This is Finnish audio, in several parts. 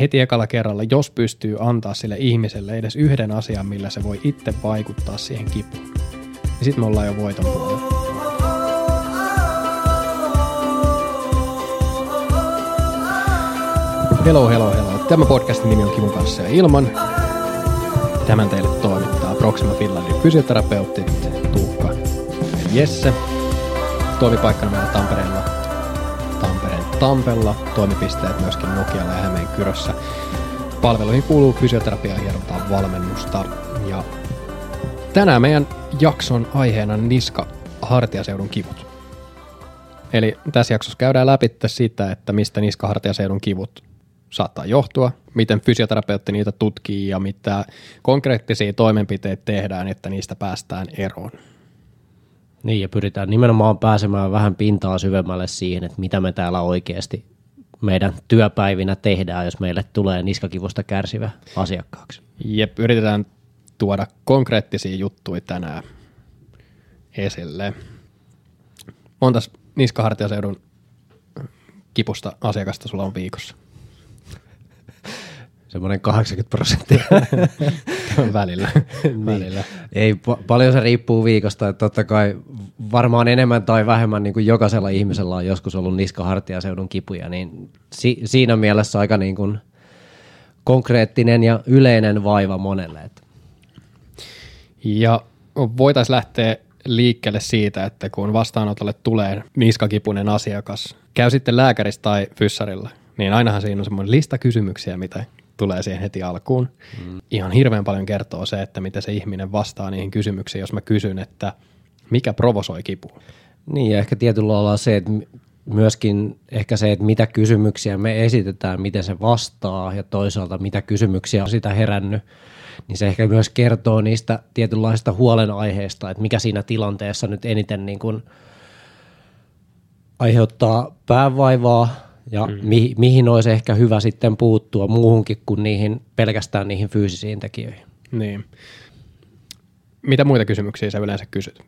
heti ekalla kerralla, jos pystyy antaa sille ihmiselle edes yhden asian, millä se voi itse vaikuttaa siihen kipuun, niin sitten me ollaan jo voiton puolella. Hello, hello, hello. Tämä podcastin nimi on Kivun kanssa ja ilman. Tämän teille toimittaa Proxima Finlandin fysioterapeutti Tuukka ja Jesse. Toimipaikkana meillä Tampereella, Tampella, toimipisteet myöskin Nokialla ja Hämeen Kyrössä. Palveluihin kuuluu fysioterapia ja valmennusta. Ja tänään meidän jakson aiheena niska hartiaseudun kivut. Eli tässä jaksossa käydään läpi sitä, että mistä niskahartiaseudun kivut saattaa johtua, miten fysioterapeutti niitä tutkii ja mitä konkreettisia toimenpiteitä tehdään, että niistä päästään eroon. Niin, ja pyritään nimenomaan pääsemään vähän pintaa syvemmälle siihen, että mitä me täällä oikeasti meidän työpäivinä tehdään, jos meille tulee niskakivusta kärsivä asiakkaaksi. Ja yritetään tuoda konkreettisia juttuja tänään esille. Montas niskahartiaseudun kipusta asiakasta sulla on viikossa? Semmoinen 80 prosenttia. välillä. niin. välillä. Ei, pa- paljon se riippuu viikosta, että totta kai varmaan enemmän tai vähemmän niin kuin jokaisella ihmisellä on joskus ollut niskahartiaseudun kipuja, niin si- siinä mielessä aika niin kuin konkreettinen ja yleinen vaiva monelle. Että. Ja voitaisiin lähteä liikkeelle siitä, että kun vastaanotolle tulee niskakipunen asiakas, käy sitten lääkäristä tai fyssarilla, niin ainahan siinä on semmoinen lista kysymyksiä, mitä tulee siihen heti alkuun. Mm. Ihan hirveän paljon kertoo se, että miten se ihminen vastaa niihin kysymyksiin, jos mä kysyn, että mikä provosoi kipua. Niin ja ehkä tietyllä lailla se, että myöskin ehkä se, että mitä kysymyksiä me esitetään, miten se vastaa ja toisaalta mitä kysymyksiä on sitä herännyt, niin se ehkä myös kertoo niistä tietynlaisista huolenaiheista, että mikä siinä tilanteessa nyt eniten niin kuin aiheuttaa päävaivaa ja mm. mi- mihin olisi ehkä hyvä sitten puuttua muuhunkin kuin niihin, pelkästään niihin fyysisiin tekijöihin. Niin. Mitä muita kysymyksiä sä yleensä kysyt?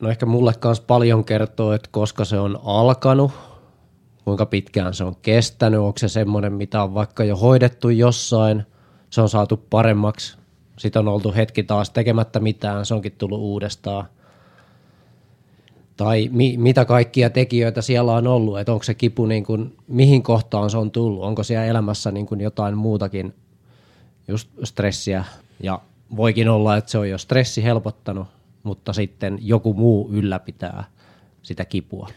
No ehkä mulle kanssa paljon kertoo, että koska se on alkanut, kuinka pitkään se on kestänyt, onko se semmoinen, mitä on vaikka jo hoidettu jossain, se on saatu paremmaksi, sitten on oltu hetki taas tekemättä mitään, se onkin tullut uudestaan tai mi, mitä kaikkia tekijöitä siellä on ollut, että onko se kipu, niin kuin, mihin kohtaan se on tullut, onko siellä elämässä niin kuin jotain muutakin, just stressiä, ja voikin olla, että se on jo stressi helpottanut, mutta sitten joku muu ylläpitää sitä kipua.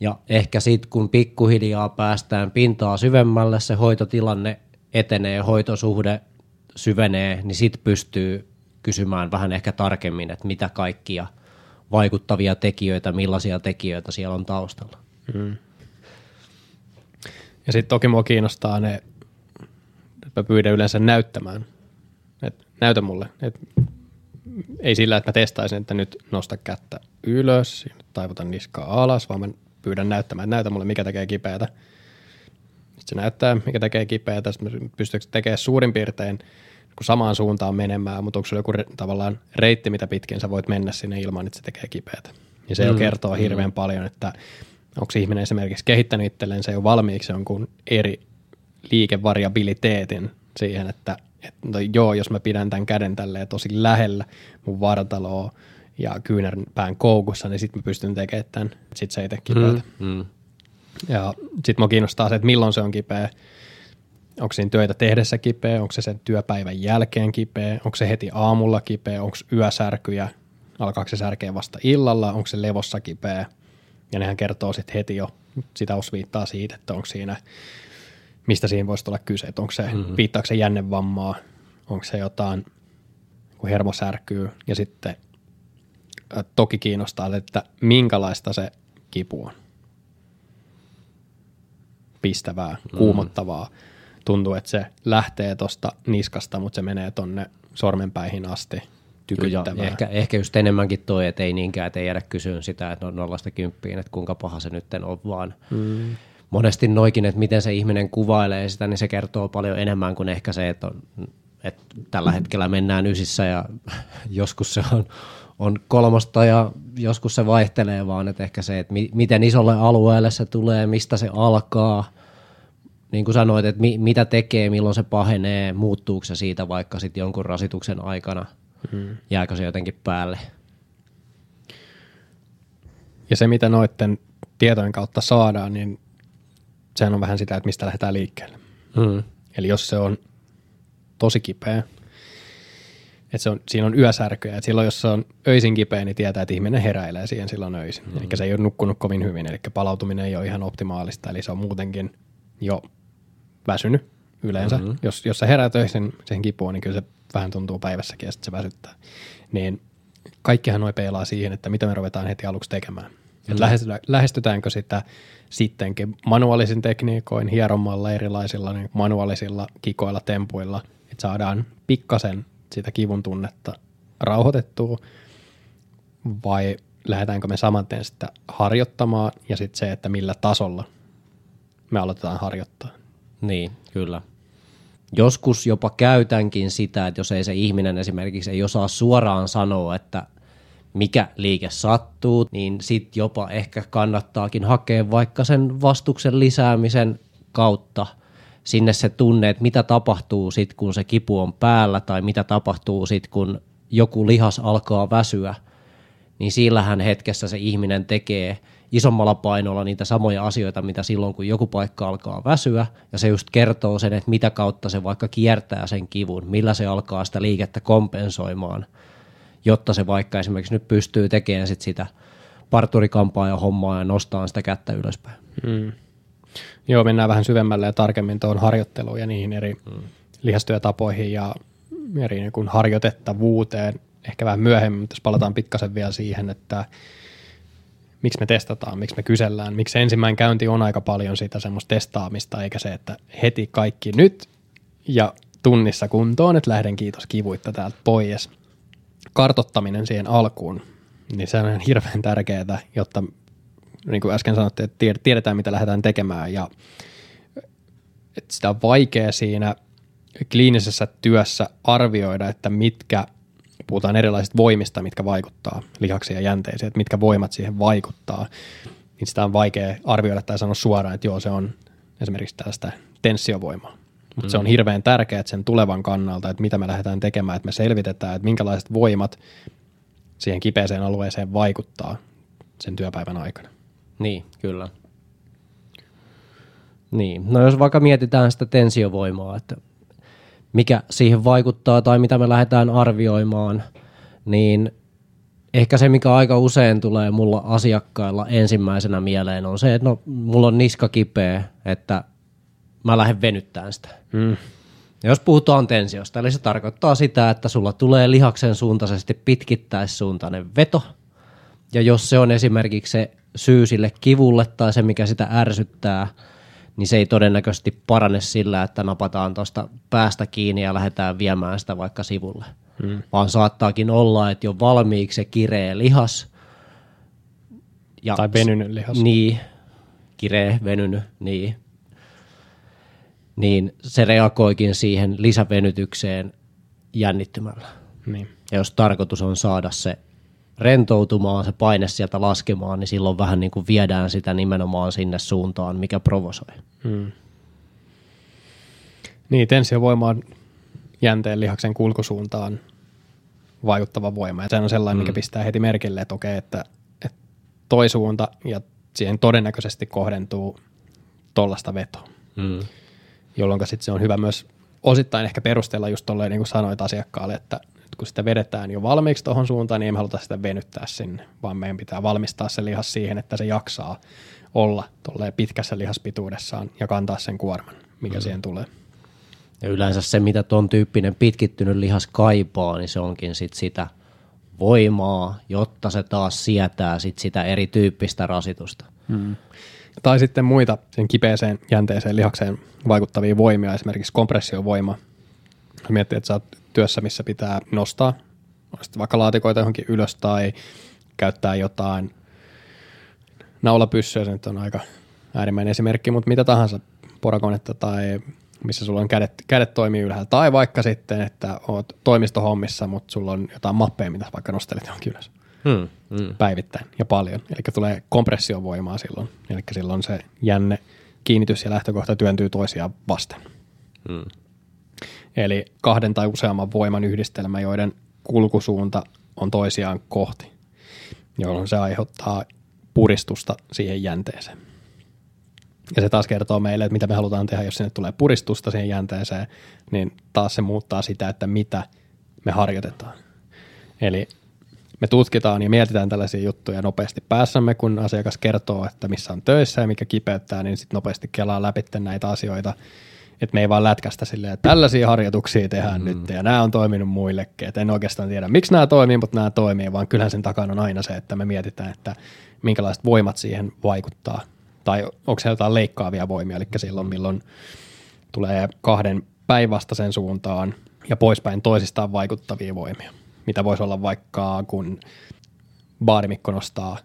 Ja ehkä sitten kun pikkuhiljaa päästään pintaa syvemmälle, se hoitotilanne etenee, hoitosuhde syvenee, niin sitten pystyy kysymään vähän ehkä tarkemmin, että mitä kaikkia – vaikuttavia tekijöitä, millaisia tekijöitä siellä on taustalla. Mm. Ja sitten toki mua kiinnostaa ne, että mä pyydän yleensä näyttämään. Et näytä mulle. Et ei sillä, että mä testaisin, että nyt nosta kättä ylös, taivutan niskaa alas, vaan mä pyydän näyttämään, että näytä mulle, mikä tekee kipeätä. Sitten se näyttää, mikä tekee kipeätä, sitten pystyykö tekemään suurin piirtein – kun samaan suuntaan menemään, mutta onko sulla joku re, tavallaan reitti, mitä pitkin sä voit mennä sinne ilman, että se tekee kipeätä. Ja se mm. jo kertoo hirveän mm. paljon, että onko ihminen esimerkiksi kehittänyt se jo valmiiksi jonkun eri liikevariabiliteetin siihen, että, että no joo, jos mä pidän tämän käden tälleen tosi lähellä mun vartaloa ja kyynärpään koukussa, niin sitten mä pystyn tekemään tämän. Sitten se ei tee kipeätä. Mm. Mm. Ja sitten mua kiinnostaa se, että milloin se on kipeä Onko siinä töitä tehdessä kipeä, onko se sen työpäivän jälkeen kipeä, onko se heti aamulla kipeä, onko yösärkyjä, alkaako se särkeä vasta illalla, onko se levossa kipeä. Ja nehän kertoo sitten heti jo, sitä osviittaa siitä, että onko siinä, mistä siinä voisi olla kyse, että onko se, mm-hmm. viittaako se jännevammaa, onko se jotain, kun hermo särkyy? Ja sitten toki kiinnostaa, että minkälaista se kipu on. Pistävää, mm. kuumottavaa, tuntuu, että se lähtee tuosta niskasta, mutta se menee tonne sormenpäihin asti. Joo, ehkä, ehkä just enemmänkin toi, että ei niinkään, että ei jäädä kysyyn sitä, että on nollasta kymppiin, että kuinka paha se nyt on, vaan mm. monesti noikin, että miten se ihminen kuvailee sitä, niin se kertoo paljon enemmän kuin ehkä se, että, on, että tällä hetkellä mennään ysissä ja joskus se on, on kolmosta ja joskus se vaihtelee, vaan että ehkä se, että mi, miten isolle alueelle se tulee, mistä se alkaa – niin kuin sanoit, että mi, mitä tekee, milloin se pahenee, muuttuuko se siitä vaikka sitten jonkun rasituksen aikana, mm. jääkö se jotenkin päälle. Ja se, mitä noiden tietojen kautta saadaan, niin sehän on vähän sitä, että mistä lähdetään liikkeelle. Mm. Eli jos se on tosi kipeä, että se on, siinä on yösärkyjä, että silloin jos se on öisin kipeä, niin tietää, että ihminen heräilee siihen silloin öisin. Mm. Eli se ei ole nukkunut kovin hyvin, eli palautuminen ei ole ihan optimaalista, eli se on muutenkin jo väsynyt yleensä. Mm-hmm. Jos, jos sä heräät öisin siihen kipuun, niin kyllä se vähän tuntuu päivässäkin ja sitten se väsyttää. Niin kaikkihan noi peilaa siihen, että mitä me ruvetaan heti aluksi tekemään. Mm. Että lähestytäänkö sitä sittenkin manuaalisin tekniikoin, hieromalla erilaisilla niin manuaalisilla kikoilla, tempuilla, että saadaan pikkasen sitä kivun tunnetta rauhoitettua, vai lähdetäänkö me saman tien sitä harjoittamaan ja sitten se, että millä tasolla me aloitetaan harjoittaa. Niin, kyllä. Joskus jopa käytänkin sitä, että jos ei se ihminen esimerkiksi ei osaa suoraan sanoa, että mikä liike sattuu, niin sitten jopa ehkä kannattaakin hakea vaikka sen vastuksen lisäämisen kautta sinne se tunne, että mitä tapahtuu sitten, kun se kipu on päällä tai mitä tapahtuu sitten, kun joku lihas alkaa väsyä, niin sillähän hetkessä se ihminen tekee isommalla painolla niitä samoja asioita, mitä silloin, kun joku paikka alkaa väsyä, ja se just kertoo sen, että mitä kautta se vaikka kiertää sen kivun, millä se alkaa sitä liikettä kompensoimaan – jotta se vaikka esimerkiksi nyt pystyy tekemään sit sitä parturikampaa ja hommaa ja nostaa sitä kättä ylöspäin. Mm. Joo, mennään vähän syvemmälle ja tarkemmin tuohon harjoitteluun ja niihin eri mm. lihastyötapoihin ja eri niin kuin harjoitettavuuteen. Ehkä vähän myöhemmin, mutta jos palataan pikkasen vielä siihen, että miksi me testataan, miksi me kysellään, miksi ensimmäinen käynti on aika paljon sitä semmoista testaamista, eikä se, että heti kaikki nyt ja tunnissa kuntoon, että lähden kiitos kivuitta täältä pois. Kartottaminen siihen alkuun, niin se on hirveän tärkeää, jotta niin kuin äsken sanottiin, että tiedetään mitä lähdetään tekemään ja että sitä on vaikea siinä kliinisessä työssä arvioida, että mitkä, puhutaan erilaisista voimista, mitkä vaikuttaa lihaksiin ja jänteisiin, että mitkä voimat siihen vaikuttaa, niin sitä on vaikea arvioida tai sanoa suoraan, että joo, se on esimerkiksi tällaista tensiovoimaa. Mutta mm. se on hirveän tärkeää sen tulevan kannalta, että mitä me lähdetään tekemään, että me selvitetään, että minkälaiset voimat siihen kipeäseen alueeseen vaikuttaa sen työpäivän aikana. Niin, kyllä. Niin, no jos vaikka mietitään sitä tensiovoimaa, että mikä siihen vaikuttaa tai mitä me lähdetään arvioimaan, niin ehkä se, mikä aika usein tulee mulla asiakkailla ensimmäisenä mieleen on se, että no mulla on niska kipeä, että mä lähden venyttämään sitä. Mm. Ja jos puhutaan tensiosta, eli se tarkoittaa sitä, että sulla tulee lihaksen suuntaisesti pitkittäissuuntainen veto, ja jos se on esimerkiksi se syy sille kivulle tai se, mikä sitä ärsyttää, niin se ei todennäköisesti parane sillä, että napataan tuosta päästä kiinni ja lähdetään viemään sitä vaikka sivulle. Hmm. Vaan saattaakin olla, että jo valmiiksi se kiree lihas. Ja tai venynyt lihas. Niin, kiree, venynyt, niin niin se reagoikin siihen lisävenytykseen jännittymällä. Niin. Ja jos tarkoitus on saada se rentoutumaan, se paine sieltä laskemaan, niin silloin vähän niin kuin viedään sitä nimenomaan sinne suuntaan, mikä provosoi. Hmm. Niin, tensiovoima on jänteen lihaksen kulkusuuntaan vaikuttava voima. Ja se on sellainen, hmm. mikä pistää heti merkille, että okei, että, että toi suunta ja siihen todennäköisesti kohdentuu tollasta vetoa. Hmm jolloin sitten se on hyvä myös osittain ehkä perustella just tolleen, niin kuin sanoit asiakkaalle, että kun sitä vedetään jo valmiiksi tuohon suuntaan, niin ei me haluta sitä venyttää sinne, vaan meidän pitää valmistaa se lihas siihen, että se jaksaa olla pitkässä lihaspituudessaan ja kantaa sen kuorman, mikä mm. siihen tulee. Ja yleensä se, mitä tuon tyyppinen pitkittynyt lihas kaipaa, niin se onkin sit sitä voimaa, jotta se taas sietää sit sitä erityyppistä rasitusta. Mm. Tai sitten muita sen kipeeseen jänteeseen lihakseen vaikuttavia voimia, esimerkiksi kompressiovoima. Miettii, että sä oot työssä, missä pitää nostaa sitten vaikka laatikoita johonkin ylös tai käyttää jotain naulapyssyä, se nyt on aika äärimmäinen esimerkki, mutta mitä tahansa porakonetta tai missä sulla on kädet, kädet toimii ylhäällä. Tai vaikka sitten, että oot toimistohommissa, mutta sulla on jotain mappeja, mitä vaikka nostelet johonkin ylös hmm, hmm. päivittäin ja paljon. Eli tulee kompressiovoimaa silloin. Eli silloin se jänne kiinnitys ja lähtökohta työntyy toisiaan vasten. Hmm. Eli kahden tai useamman voiman yhdistelmä, joiden kulkusuunta on toisiaan kohti, jolloin se aiheuttaa puristusta siihen jänteeseen. Ja se taas kertoo meille, että mitä me halutaan tehdä, jos sinne tulee puristusta siihen jänteeseen, niin taas se muuttaa sitä, että mitä me harjoitetaan. Eli me tutkitaan ja mietitään tällaisia juttuja nopeasti päässämme, kun asiakas kertoo, että missä on töissä ja mikä kipeyttää, niin sitten nopeasti kelaa läpi näitä asioita. Että me ei vaan lätkästä silleen, että tällaisia harjoituksia tehdään mm. nyt ja nämä on toiminut muillekin. Et en oikeastaan tiedä, miksi nämä toimii, mutta nämä toimii, vaan kyllähän sen takana on aina se, että me mietitään, että minkälaiset voimat siihen vaikuttaa. Tai onko se jotain leikkaavia voimia, eli silloin milloin tulee kahden päinvastaisen suuntaan ja poispäin toisistaan vaikuttavia voimia mitä voisi olla vaikka kun baarimikko nostaa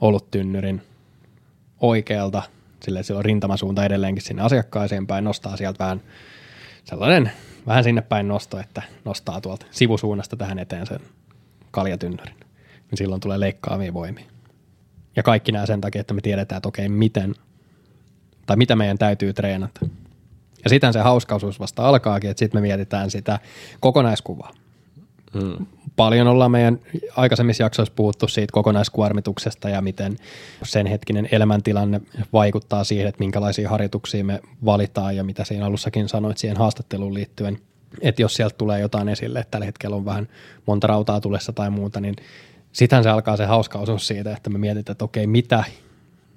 oluttynnyrin oikealta, sille sillä on rintamasuunta edelleenkin sinne asiakkaaseen päin, nostaa sieltä vähän sellainen vähän sinne päin nosto, että nostaa tuolta sivusuunnasta tähän eteen sen kaljatynnyrin. Niin silloin tulee leikkaavia voimia. Ja kaikki nämä sen takia, että me tiedetään, että okei, miten tai mitä meidän täytyy treenata. Ja sitten se hauskaus vasta alkaakin, että sitten me mietitään sitä kokonaiskuvaa. Mm. Paljon ollaan meidän aikaisemmissa jaksoissa puhuttu siitä kokonaiskuormituksesta ja miten sen hetkinen elämäntilanne vaikuttaa siihen, että minkälaisia harjoituksia me valitaan ja mitä siinä alussakin sanoit siihen haastatteluun liittyen. Että jos sieltä tulee jotain esille, että tällä hetkellä on vähän monta rautaa tulessa tai muuta, niin sitähän se alkaa se hauska osuus siitä, että me mietitään, että okei, mitä,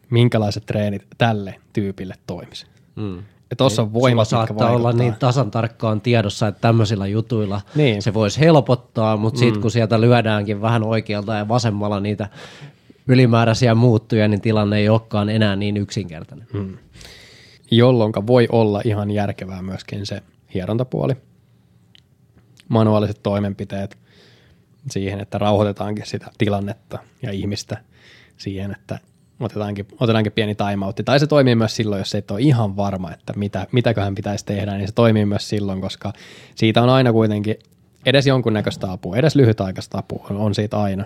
minkälaiset treenit tälle tyypille toimisi. Mm. Ja tuossa on voimat, saattaa olla niin tasan tarkkaan tiedossa, että tämmöisillä jutuilla niin. se voisi helpottaa, mutta sitten mm. kun sieltä lyödäänkin vähän oikealta ja vasemmalla niitä ylimääräisiä muuttuja, niin tilanne ei olekaan enää niin yksinkertainen. Mm. Jolloin voi olla ihan järkevää myöskin se hierontapuoli, manuaaliset toimenpiteet siihen, että rauhoitetaankin sitä tilannetta ja ihmistä siihen, että otetaankin, otetaankin pieni timeoutti. Tai se toimii myös silloin, jos et ole ihan varma, että mitä, mitäköhän pitäisi tehdä, niin se toimii myös silloin, koska siitä on aina kuitenkin edes jonkunnäköistä apua, edes lyhytaikaista apua on, on siitä aina.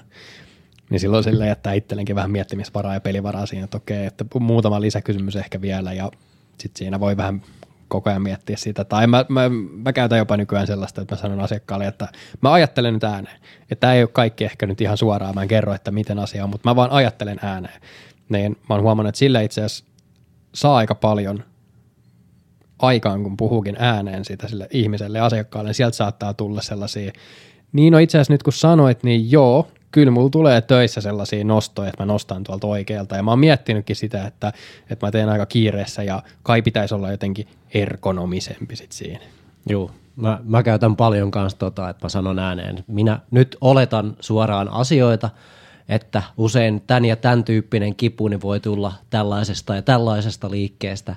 Niin silloin sille jättää itsellenkin vähän miettimisvaraa ja pelivaraa siinä, että okei, että muutama lisäkysymys ehkä vielä ja sitten siinä voi vähän koko ajan miettiä sitä. Tai mä, mä, mä käytän jopa nykyään sellaista, että mä sanon asiakkaalle, että mä ajattelen nyt ääneen. Että tämä ei ole kaikki ehkä nyt ihan suoraan, mä en kerro, että miten asia on, mutta mä vaan ajattelen ääneen niin mä oon huomannut, että sillä itse asiassa saa aika paljon aikaan, kun puhuukin ääneen sitä sille ihmiselle asiakkaalle, niin sieltä saattaa tulla sellaisia, niin no itse asiassa nyt kun sanoit, niin joo, kyllä mulla tulee töissä sellaisia nostoja, että mä nostan tuolta oikealta. Ja mä oon miettinytkin sitä, että, että mä teen aika kiireessä ja kai pitäisi olla jotenkin ergonomisempi sit siinä. Joo, mä, mä käytän paljon kanssa tota, että mä sanon ääneen. Minä nyt oletan suoraan asioita, että usein tämän ja tämän tyyppinen kipu niin voi tulla tällaisesta ja tällaisesta liikkeestä.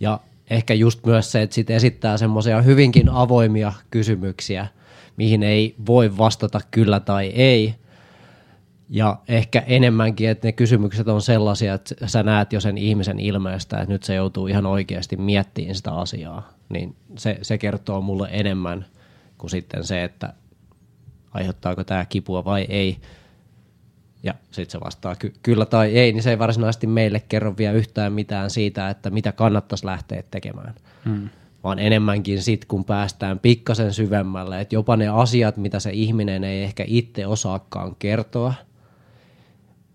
Ja ehkä just myös se, että sit esittää semmoisia hyvinkin avoimia kysymyksiä, mihin ei voi vastata kyllä tai ei. Ja ehkä enemmänkin, että ne kysymykset on sellaisia, että sä näet jo sen ihmisen ilmeestä, että nyt se joutuu ihan oikeasti miettimään sitä asiaa. Niin se, se kertoo mulle enemmän kuin sitten se, että aiheuttaako tämä kipua vai ei ja sitten se vastaa ky- kyllä tai ei, niin se ei varsinaisesti meille kerro vielä yhtään mitään siitä, että mitä kannattaisi lähteä tekemään. Hmm. Vaan enemmänkin sitten, kun päästään pikkasen syvemmälle, että jopa ne asiat, mitä se ihminen ei ehkä itse osaakaan kertoa,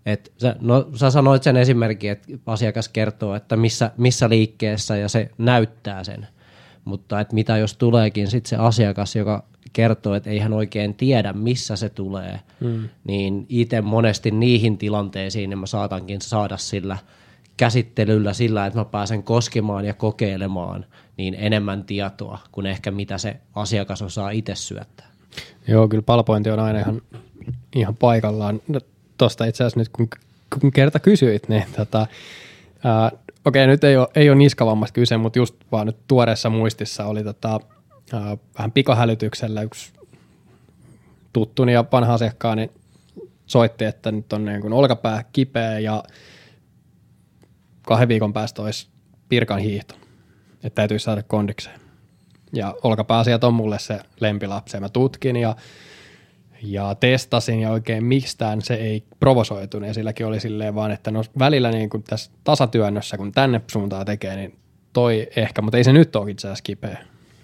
et sä, no, sä sanoit sen esimerkin, että asiakas kertoo, että missä, missä liikkeessä ja se näyttää sen. Mutta että mitä jos tuleekin sitten se asiakas, joka kertoo, että ei hän oikein tiedä, missä se tulee, mm. niin itse monesti niihin tilanteisiin niin mä saatankin saada sillä käsittelyllä sillä, että mä pääsen koskemaan ja kokeilemaan niin enemmän tietoa kuin ehkä mitä se asiakas osaa itse syöttää. Joo, kyllä palpointi on aina ihan, ihan paikallaan. No, Tuosta itse asiassa nyt kun, kun kerta kysyit, niin tota, ää, okei, nyt ei ole, ei ole niskavammasta kyse, mutta just vaan nyt tuoreessa muistissa oli tota, vähän pikahälytyksellä yksi tuttuni ja vanha asiakkaani soitti, että nyt on niin kuin olkapää kipeä ja kahden viikon päästä olisi pirkan hiihto, että täytyisi saada kondikseen. Ja olkapääasiat on mulle se lempilapsi mä tutkin ja ja testasin ja oikein mistään se ei provosoitunut ja silläkin oli silleen vaan, että no välillä niin kuin tässä tasatyönnössä, kun tänne suuntaan tekee, niin toi ehkä, mutta ei se nyt ole itse asiassa kipeä.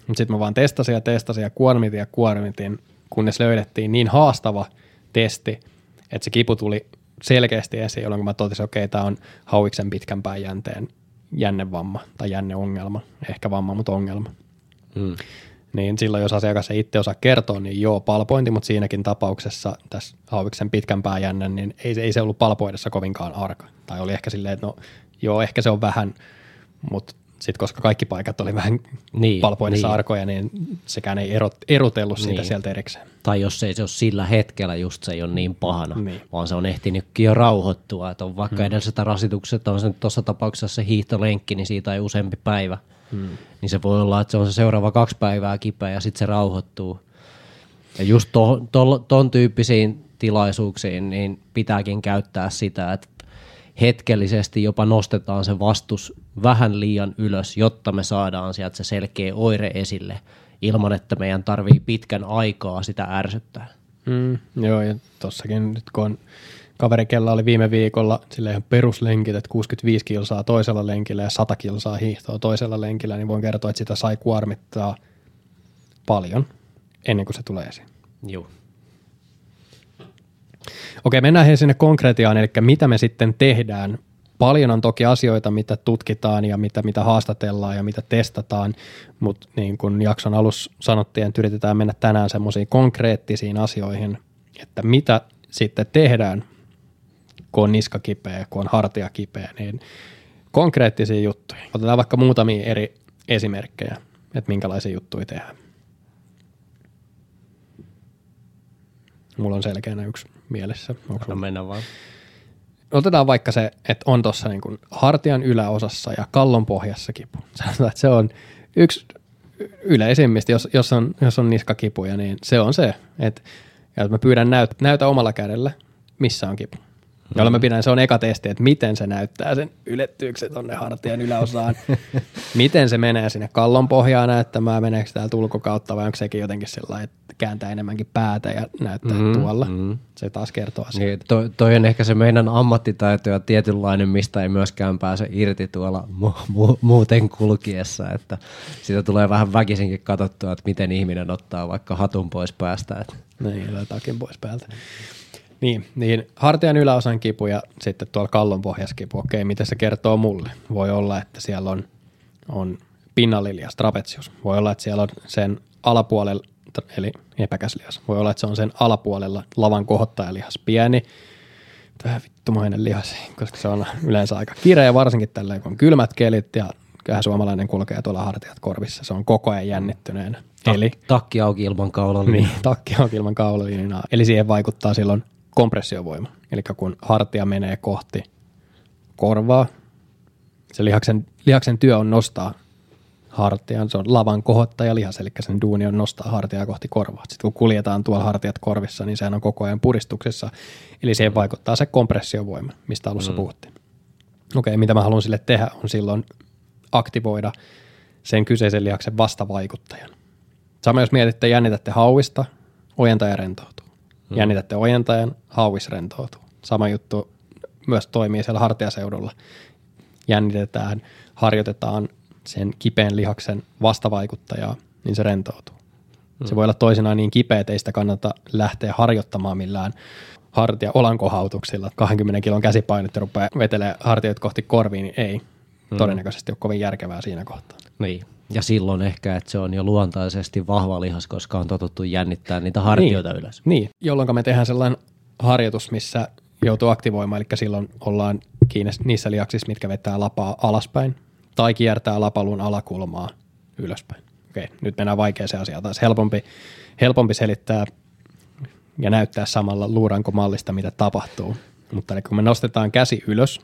Mutta sitten mä vaan testasin ja testasin ja kuormitin ja kuormitin, kunnes löydettiin niin haastava testi, että se kipu tuli selkeästi esiin, jolloin mä totesin, että okei, tämä on hauiksen pitkän jänteen jännevamma tai jänneongelma, ehkä vamma, mutta ongelma. Hmm. Niin silloin, jos asiakas ei itse osaa kertoa, niin joo, palpointi, mutta siinäkin tapauksessa tässä hauiksen pitkän jännen, niin ei, ei se ollut palpoidessa kovinkaan arka. Tai oli ehkä silleen, että no joo, ehkä se on vähän, mutta sitten koska kaikki paikat oli vähän niin, palpoinnissa niin. arkoja, niin sekään ei erot, erotellut siitä niin. sieltä erikseen. Tai jos ei se ole sillä hetkellä just se ei ole niin pahana, niin. vaan se on ehtinytkin jo rauhoittua, että on vaikka hmm. edellisestä rasituksesta, on se nyt tuossa tapauksessa se hiihtolenkki, niin siitä ei useampi päivä, hmm. niin se voi olla, että se on se seuraava kaksi päivää kipeä ja sitten se rauhoittuu. Ja just to, to, ton tyyppisiin tilaisuuksiin, niin pitääkin käyttää sitä, että hetkellisesti jopa nostetaan se vastus vähän liian ylös, jotta me saadaan sieltä se selkeä oire esille ilman, että meidän tarvii pitkän aikaa sitä ärsyttää. Mm, joo, ja tossakin nyt kun on kaveri, kella oli viime viikolla sille ihan peruslenkit, että 65 kilsaa toisella lenkillä ja 100 kilsaa hiihtoa toisella lenkillä, niin voin kertoa, että sitä sai kuormittaa paljon ennen kuin se tulee esiin. Joo. Okei, mennään sinne konkretiaan, eli mitä me sitten tehdään. Paljon on toki asioita, mitä tutkitaan ja mitä, mitä haastatellaan ja mitä testataan, mutta niin kuin jakson alussa sanottiin, että yritetään mennä tänään semmoisiin konkreettisiin asioihin, että mitä sitten tehdään, kun on niska kipeä, kun on hartia kipeä, niin konkreettisia juttuja. Otetaan vaikka muutamia eri esimerkkejä, että minkälaisia juttuja tehdään. Mulla on selkeänä yksi mielessä. Onko no mennä vaan. Otetaan vaikka se, että on tuossa niin hartian yläosassa ja kallon pohjassa kipu. Sanotaan, että se on yksi yleisimmistä, jos, jos, on, jos on niskakipuja, niin se on se, että, että mä pyydän näyt, näytä omalla kädellä, missä on kipu. Jolloin mä pidän, se on eka testi, että miten se näyttää sen ylettyykö se tonne hartian yläosaan, miten se menee sinne kallon pohjaan näyttämään, meneekö täällä tulkokautta vai onko sekin jotenkin sellainen, että kääntää enemmänkin päätä ja näyttää mm, tuolla. Mm. Se taas kertoo asiaa. Niin, toi, toi on ehkä se meidän ammattitaito ja tietynlainen, mistä ei myöskään pääse irti tuolla mu- mu- muuten kulkiessa, että siitä tulee vähän väkisinkin katsottua, että miten ihminen ottaa vaikka hatun pois päästä. Että. Niin, takin pois päältä. Niin, niin hartian yläosan kipu ja sitten tuolla kallon pohjassa kipu. Okei, miten se kertoo mulle? Voi olla, että siellä on, on pinnalilias, trapetsius. Voi olla, että siellä on sen alapuolella, eli epäkäslias. Voi olla, että se on sen alapuolella lavan kohottajalihas pieni, vähän vittumainen lihas, koska se on yleensä aika kireä, varsinkin tällä kun on kylmät kelit ja kyllähän suomalainen kulkee tuolla hartiat korvissa. Se on koko ajan jännittyneenä. Ta- Eli, takki auki ilman kaulalinjaa. Niin, takki auki ilman kaulalinjaa. Eli siihen vaikuttaa silloin kompressiovoima. Eli kun hartia menee kohti korvaa, se lihaksen, lihaksen työ on nostaa hartian, se on lavan kohottaja lihas, eli sen duuni on nostaa hartiaa kohti korvaa. Sitten kun kuljetaan tuolla hartiat korvissa, niin sehän on koko ajan puristuksessa, eli siihen vaikuttaa se kompressiovoima, mistä alussa mm. puhuttiin. Okei, mitä mä haluan sille tehdä, on silloin aktivoida sen kyseisen lihaksen vastavaikuttajan. Sama jos mietitte, jännitätte hauista, ojentaja rentoutuu. Mm. Jännitätte ojentajan, hauis rentoutuu. Sama juttu myös toimii siellä hartiaseudulla. Jännitetään, harjoitetaan sen kipeän lihaksen vastavaikuttajaa, niin se rentoutuu. Mm. Se voi olla toisinaan niin kipeä, että ei sitä kannata lähteä harjoittamaan millään hartia olankohautuksilla. 20 kilon käsipainetta rupeaa vetelee hartiot kohti korviin, niin ei mm. todennäköisesti ole kovin järkevää siinä kohtaa. Niin. Ja silloin ehkä, että se on jo luontaisesti vahva lihas, koska on totuttu jännittää niitä hartioita niin, ylös. Niin, jolloin me tehdään sellainen harjoitus, missä joutuu aktivoimaan, eli silloin ollaan kiinni niissä lihaksissa, mitkä vetää lapaa alaspäin tai kiertää lapalun alakulmaa ylöspäin. Okei, nyt mennään vaikeaseen asiaan taas. Helpompi, helpompi selittää ja näyttää samalla luurankomallista, mitä tapahtuu. Mutta eli kun me nostetaan käsi ylös,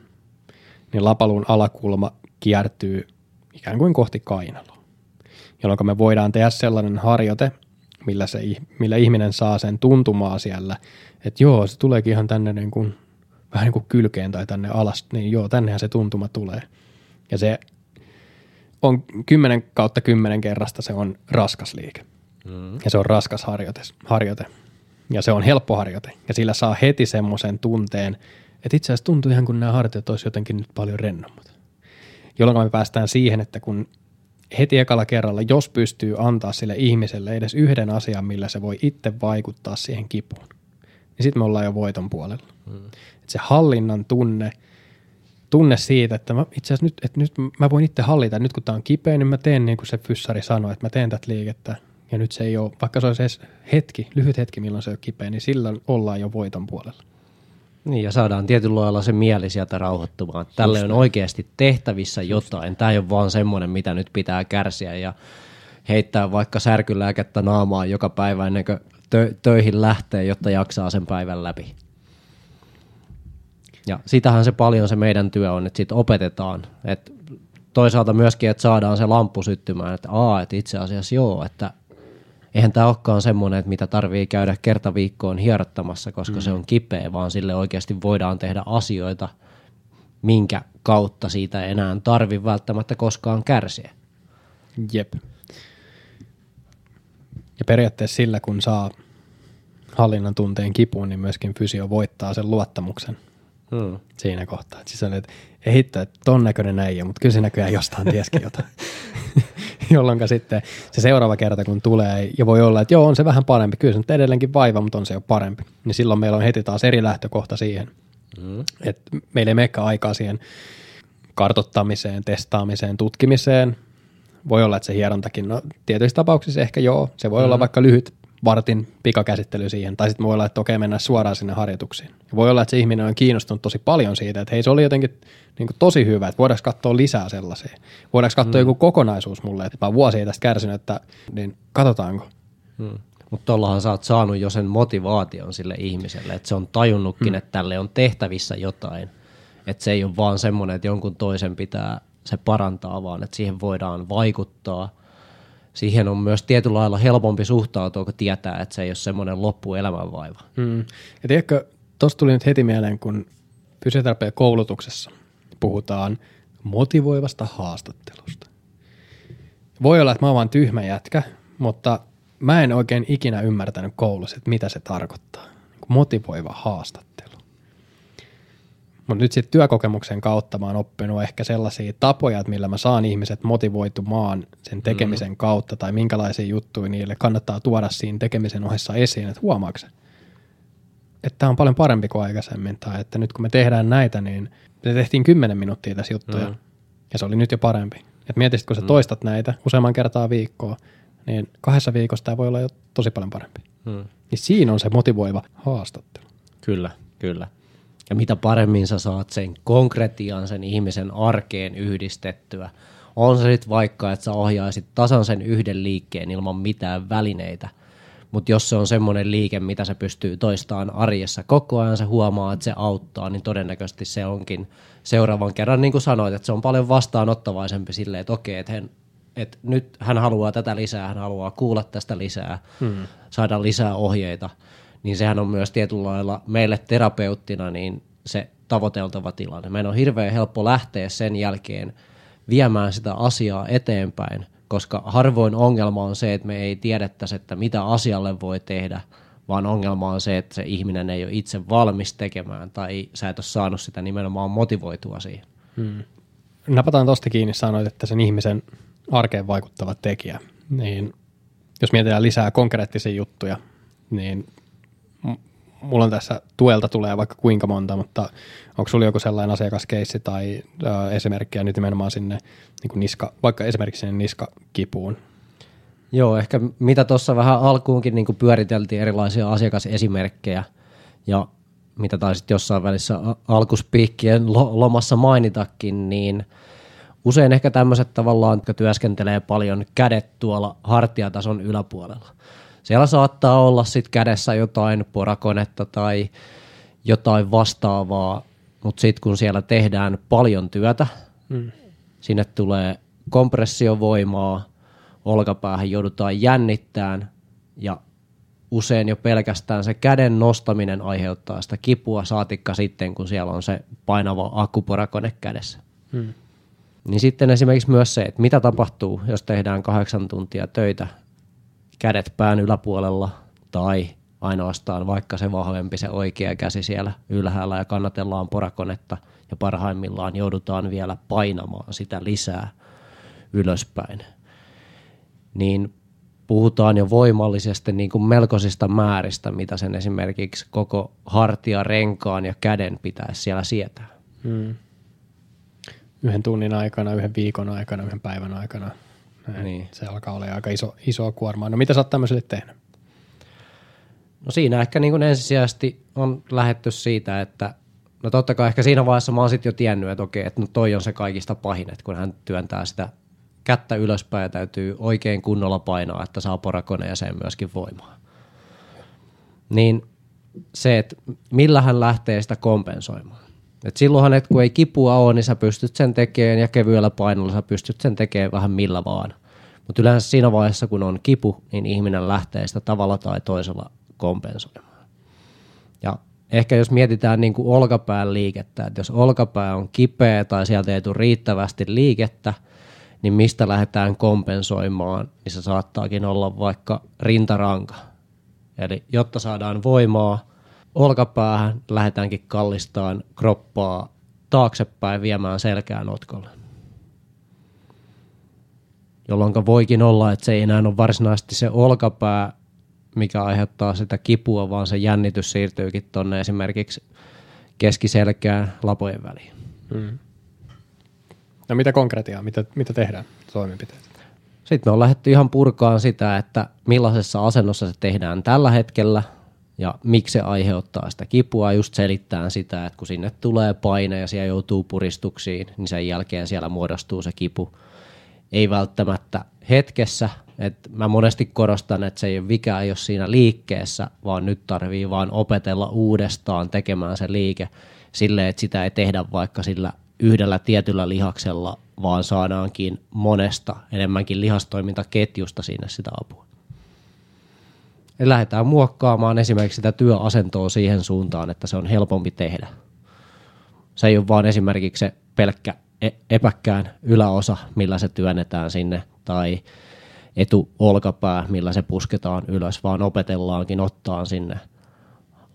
niin lapalun alakulma kiertyy ikään kuin kohti kainaloa, jolloin me voidaan tehdä sellainen harjoite, millä, se, millä ihminen saa sen tuntumaa siellä, että joo, se tuleekin ihan tänne niin kuin, vähän niin kuin kylkeen tai tänne alas, niin joo, tännehän se tuntuma tulee. Ja se on 10 kautta 10 kerrasta se on raskas liike. Mm. Ja se on raskas harjoite. harjoite. Ja se on helppo harjoite. Ja sillä saa heti semmoisen tunteen, että itse asiassa tuntuu ihan kuin nämä harjoitteet olisi jotenkin nyt paljon rennommat. Jolloin me päästään siihen, että kun heti ekalla kerralla, jos pystyy antaa sille ihmiselle edes yhden asian, millä se voi itse vaikuttaa siihen kipuun, niin sitten me ollaan jo voiton puolella. Hmm. Et se hallinnan tunne, tunne siitä, että mä, itse asiassa nyt, että nyt mä voin itse hallita, nyt kun tämä on kipeä, niin mä teen niin kuin se fyssari sanoi, että mä teen tätä liikettä, ja nyt se ei ole, vaikka se olisi edes hetki, lyhyt hetki, milloin se on kipeä, niin sillä ollaan jo voiton puolella. Niin, ja saadaan tietyllä lailla se mieli sieltä rauhoittumaan. Tälle Just on oikeasti tehtävissä jotain. Tämä ei ole vaan semmoinen, mitä nyt pitää kärsiä ja heittää vaikka särkylääkettä naamaan joka päivä ennen kuin tö- töihin lähtee, jotta jaksaa sen päivän läpi. Ja sitähän se paljon se meidän työ on, että sitten opetetaan. Et toisaalta myöskin, että saadaan se lamppu syttymään, että, aa, että itse asiassa joo, että eihän tämä olekaan semmoinen, että mitä tarvii käydä kerta viikkoon hierottamassa, koska mm. se on kipeä, vaan sille oikeasti voidaan tehdä asioita, minkä kautta siitä ei enää tarvi välttämättä koskaan kärsiä. Jep. Ja periaatteessa sillä, kun saa hallinnan tunteen kipuun, niin myöskin fysio voittaa sen luottamuksen hmm. siinä kohtaa. siis on, että ei hitto, että ton näköinen äijä, mutta kyllä se näköjään jostain tieskin jotain. Jolloin sitten se seuraava kerta, kun tulee, ja voi olla, että joo, on se vähän parempi, kyllä se on edelleenkin vaiva, mutta on se jo parempi. Niin silloin meillä on heti taas eri lähtökohta siihen. Hmm. Että meillä ei menekään aikaa siihen kartottamiseen, testaamiseen, tutkimiseen. Voi olla, että se hierontakin, no tietyissä tapauksissa ehkä joo, se voi hmm. olla vaikka lyhyt vartin pikakäsittely siihen, tai sitten voi olla, että okei, mennään suoraan sinne harjoituksiin. Ja voi olla, että se ihminen on kiinnostunut tosi paljon siitä, että hei, se oli jotenkin niin kuin tosi hyvä, että voidaanko katsoa lisää sellaisia. Voidaanko katsoa mm. joku kokonaisuus mulle, että mä oon vuosia tästä kärsinyt, että niin katsotaanko. Mm. Mutta tuollahan sä oot saanut jo sen motivaation sille ihmiselle, että se on tajunnutkin, mm. että tälle on tehtävissä jotain. Että se ei ole vaan semmoinen, että jonkun toisen pitää se parantaa, vaan että siihen voidaan vaikuttaa – siihen on myös tietyllä lailla helpompi suhtautua, kun tietää, että se ei ole semmoinen loppuelämän vaiva. Mm. Ja tiedätkö, tuosta tuli nyt heti mieleen, kun fysioterapian koulutuksessa puhutaan motivoivasta haastattelusta. Voi olla, että mä oon vaan tyhmä jätkä, mutta mä en oikein ikinä ymmärtänyt koulussa, että mitä se tarkoittaa. Motivoiva haastattelu. Mutta nyt sitten työkokemuksen kautta mä oon oppinut ehkä sellaisia tapoja, että millä mä saan ihmiset motivoitumaan sen tekemisen mm. kautta tai minkälaisia juttuja niille kannattaa tuoda siinä tekemisen ohessa esiin, että huomaako että tämä on paljon parempi kuin aikaisemmin tai että nyt kun me tehdään näitä, niin me tehtiin kymmenen minuuttia tässä juttuja mm. ja se oli nyt jo parempi. Et mietisit, kun sä mm. toistat näitä useamman kertaa viikkoa, niin kahdessa viikossa tämä voi olla jo tosi paljon parempi. Mm. Niin siinä on se motivoiva haastattelu. Kyllä, kyllä. Ja mitä paremmin sä saat sen konkretian sen ihmisen arkeen yhdistettyä, on se sitten vaikka, että sä ohjaisit tasan sen yhden liikkeen ilman mitään välineitä, mutta jos se on semmoinen liike, mitä se pystyy toistamaan arjessa koko ajan, se huomaa, että se auttaa, niin todennäköisesti se onkin seuraavan kerran, niin kuin sanoit, että se on paljon vastaanottavaisempi silleen, että okei, että hän, että nyt hän haluaa tätä lisää, hän haluaa kuulla tästä lisää, hmm. saada lisää ohjeita – niin sehän on myös tietyllä lailla meille terapeuttina niin se tavoiteltava tilanne. Meidän on hirveän helppo lähteä sen jälkeen viemään sitä asiaa eteenpäin, koska harvoin ongelma on se, että me ei tiedettäisi, että mitä asialle voi tehdä, vaan ongelma on se, että se ihminen ei ole itse valmis tekemään tai sä et ole saanut sitä nimenomaan motivoitua siihen. Hmm. Napataan tuosta kiinni, sanoit, että sen ihmisen arkeen vaikuttava tekijä. Niin jos mietitään lisää konkreettisia juttuja, niin mulla on tässä tuelta tulee vaikka kuinka monta, mutta onko sulla joku sellainen asiakaskeissi tai ö, esimerkkiä nyt nimenomaan sinne niin niska, vaikka esimerkiksi sinne niskakipuun? Joo, ehkä mitä tuossa vähän alkuunkin niin pyöriteltiin erilaisia asiakasesimerkkejä ja mitä taisit jossain välissä alkuspiikkien lomassa mainitakin, niin usein ehkä tämmöiset tavallaan, jotka työskentelee paljon kädet tuolla hartiatason yläpuolella – siellä saattaa olla sitten kädessä jotain porakonetta tai jotain vastaavaa, mutta sitten kun siellä tehdään paljon työtä, mm. sinne tulee kompressiovoimaa, olkapäähän joudutaan jännittämään ja usein jo pelkästään se käden nostaminen aiheuttaa sitä kipua, saatikka sitten, kun siellä on se painava akkuporakone kädessä. Hmm. Niin sitten esimerkiksi myös se, että mitä tapahtuu, jos tehdään kahdeksan tuntia töitä kädet pään yläpuolella tai ainoastaan, vaikka se vahvempi se oikea käsi siellä ylhäällä ja kannatellaan porakonetta ja parhaimmillaan joudutaan vielä painamaan sitä lisää ylöspäin. Niin puhutaan jo voimallisesti niin kuin melkoisista määristä, mitä sen esimerkiksi koko hartia, renkaan ja käden pitäisi siellä sietää. Hmm. Yhden tunnin aikana, yhden viikon aikana, yhden päivän aikana. Niin. Se alkaa olla aika iso, iso kuorma. No mitä sä oot tämmöiselle tehnyt? No siinä ehkä niin kuin ensisijaisesti on lähetty siitä, että no totta kai ehkä siinä vaiheessa mä oon sitten jo tiennyt, että okei, että no toi on se kaikista pahin, että kun hän työntää sitä kättä ylöspäin ja täytyy oikein kunnolla painoa, että saa porakoneeseen myöskin voimaa. Niin se, että millä hän lähtee sitä kompensoimaan. Et silloinhan, että kun ei kipua ole, niin sä pystyt sen tekemään ja kevyellä painolla sä pystyt sen tekemään vähän millä vaan. Mutta yleensä siinä vaiheessa, kun on kipu, niin ihminen lähtee sitä tavalla tai toisella kompensoimaan. Ja ehkä jos mietitään niin kuin olkapään liikettä, että jos olkapää on kipeä tai sieltä ei tule riittävästi liikettä, niin mistä lähdetään kompensoimaan, niin se saattaakin olla vaikka rintaranka. Eli jotta saadaan voimaa olkapäähän, lähdetäänkin kallistaan kroppaa taaksepäin viemään selkään notkolle. Jolloin voikin olla, että se ei enää ole varsinaisesti se olkapää, mikä aiheuttaa sitä kipua, vaan se jännitys siirtyykin tuonne esimerkiksi keskiselkään lapojen väliin. Hmm. No mitä konkretiaa, mitä, mitä tehdään toimenpiteitä? Sitten me on lähdetty ihan purkaan sitä, että millaisessa asennossa se tehdään tällä hetkellä ja miksi se aiheuttaa sitä kipua. Just selittää sitä, että kun sinne tulee paine ja siellä joutuu puristuksiin, niin sen jälkeen siellä muodostuu se kipu. Ei välttämättä hetkessä, et mä monesti korostan, että se ei ole ei ole siinä liikkeessä, vaan nyt tarvii vaan opetella uudestaan tekemään se liike silleen, että sitä ei tehdä vaikka sillä yhdellä tietyllä lihaksella, vaan saadaankin monesta enemmänkin lihastoimintaketjusta sinne sitä apua. Lähdetään muokkaamaan esimerkiksi sitä työasentoa siihen suuntaan, että se on helpompi tehdä. Se ei ole vaan esimerkiksi se pelkkä e- epäkkään yläosa, millä se työnnetään sinne, tai etuolkapää, millä se pusketaan ylös, vaan opetellaankin ottaa sinne